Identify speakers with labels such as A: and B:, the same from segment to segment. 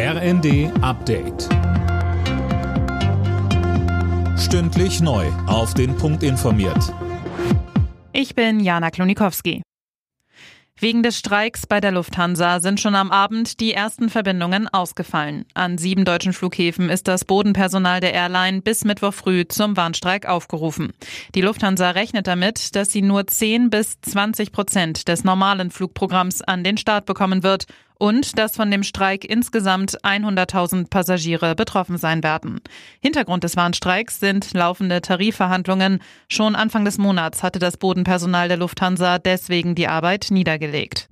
A: RND Update. Stündlich neu. Auf den Punkt informiert.
B: Ich bin Jana Klonikowski. Wegen des Streiks bei der Lufthansa sind schon am Abend die ersten Verbindungen ausgefallen. An sieben deutschen Flughäfen ist das Bodenpersonal der Airline bis Mittwoch früh zum Warnstreik aufgerufen. Die Lufthansa rechnet damit, dass sie nur 10 bis 20 Prozent des normalen Flugprogramms an den Start bekommen wird und dass von dem Streik insgesamt 100.000 Passagiere betroffen sein werden. Hintergrund des Warnstreiks sind laufende Tarifverhandlungen. Schon Anfang des Monats hatte das Bodenpersonal der Lufthansa deswegen die Arbeit niedergelegt.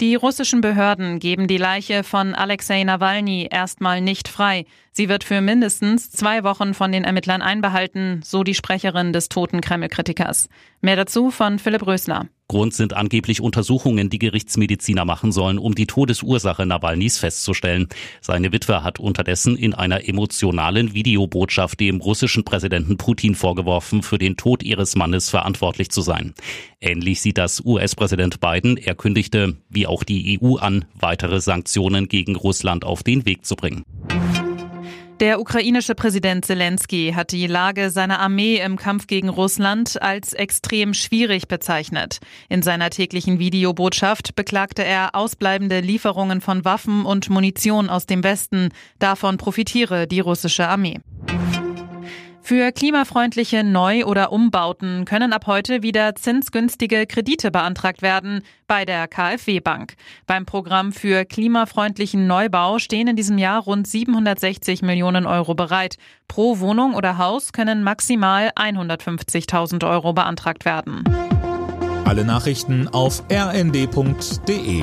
B: Die russischen Behörden geben die Leiche von Alexei Nawalny erstmal nicht frei. Sie wird für mindestens zwei Wochen von den Ermittlern einbehalten, so die Sprecherin des toten Kreml-Kritikers. Mehr dazu von Philipp Rösler.
C: Grund sind angeblich Untersuchungen, die Gerichtsmediziner machen sollen, um die Todesursache Nawalnys festzustellen. Seine Witwe hat unterdessen in einer emotionalen Videobotschaft dem russischen Präsidenten Putin vorgeworfen, für den Tod ihres Mannes verantwortlich zu sein. Ähnlich sieht das US-Präsident Biden. Er kündigte, wie auch die EU an, weitere Sanktionen gegen Russland auf den Weg zu bringen.
B: Der ukrainische Präsident Zelensky hat die Lage seiner Armee im Kampf gegen Russland als extrem schwierig bezeichnet. In seiner täglichen Videobotschaft beklagte er ausbleibende Lieferungen von Waffen und Munition aus dem Westen. Davon profitiere die russische Armee. Für klimafreundliche Neu- oder Umbauten können ab heute wieder zinsgünstige Kredite beantragt werden bei der KfW Bank. Beim Programm für klimafreundlichen Neubau stehen in diesem Jahr rund 760 Millionen Euro bereit. Pro Wohnung oder Haus können maximal 150.000 Euro beantragt werden.
A: Alle Nachrichten auf rnd.de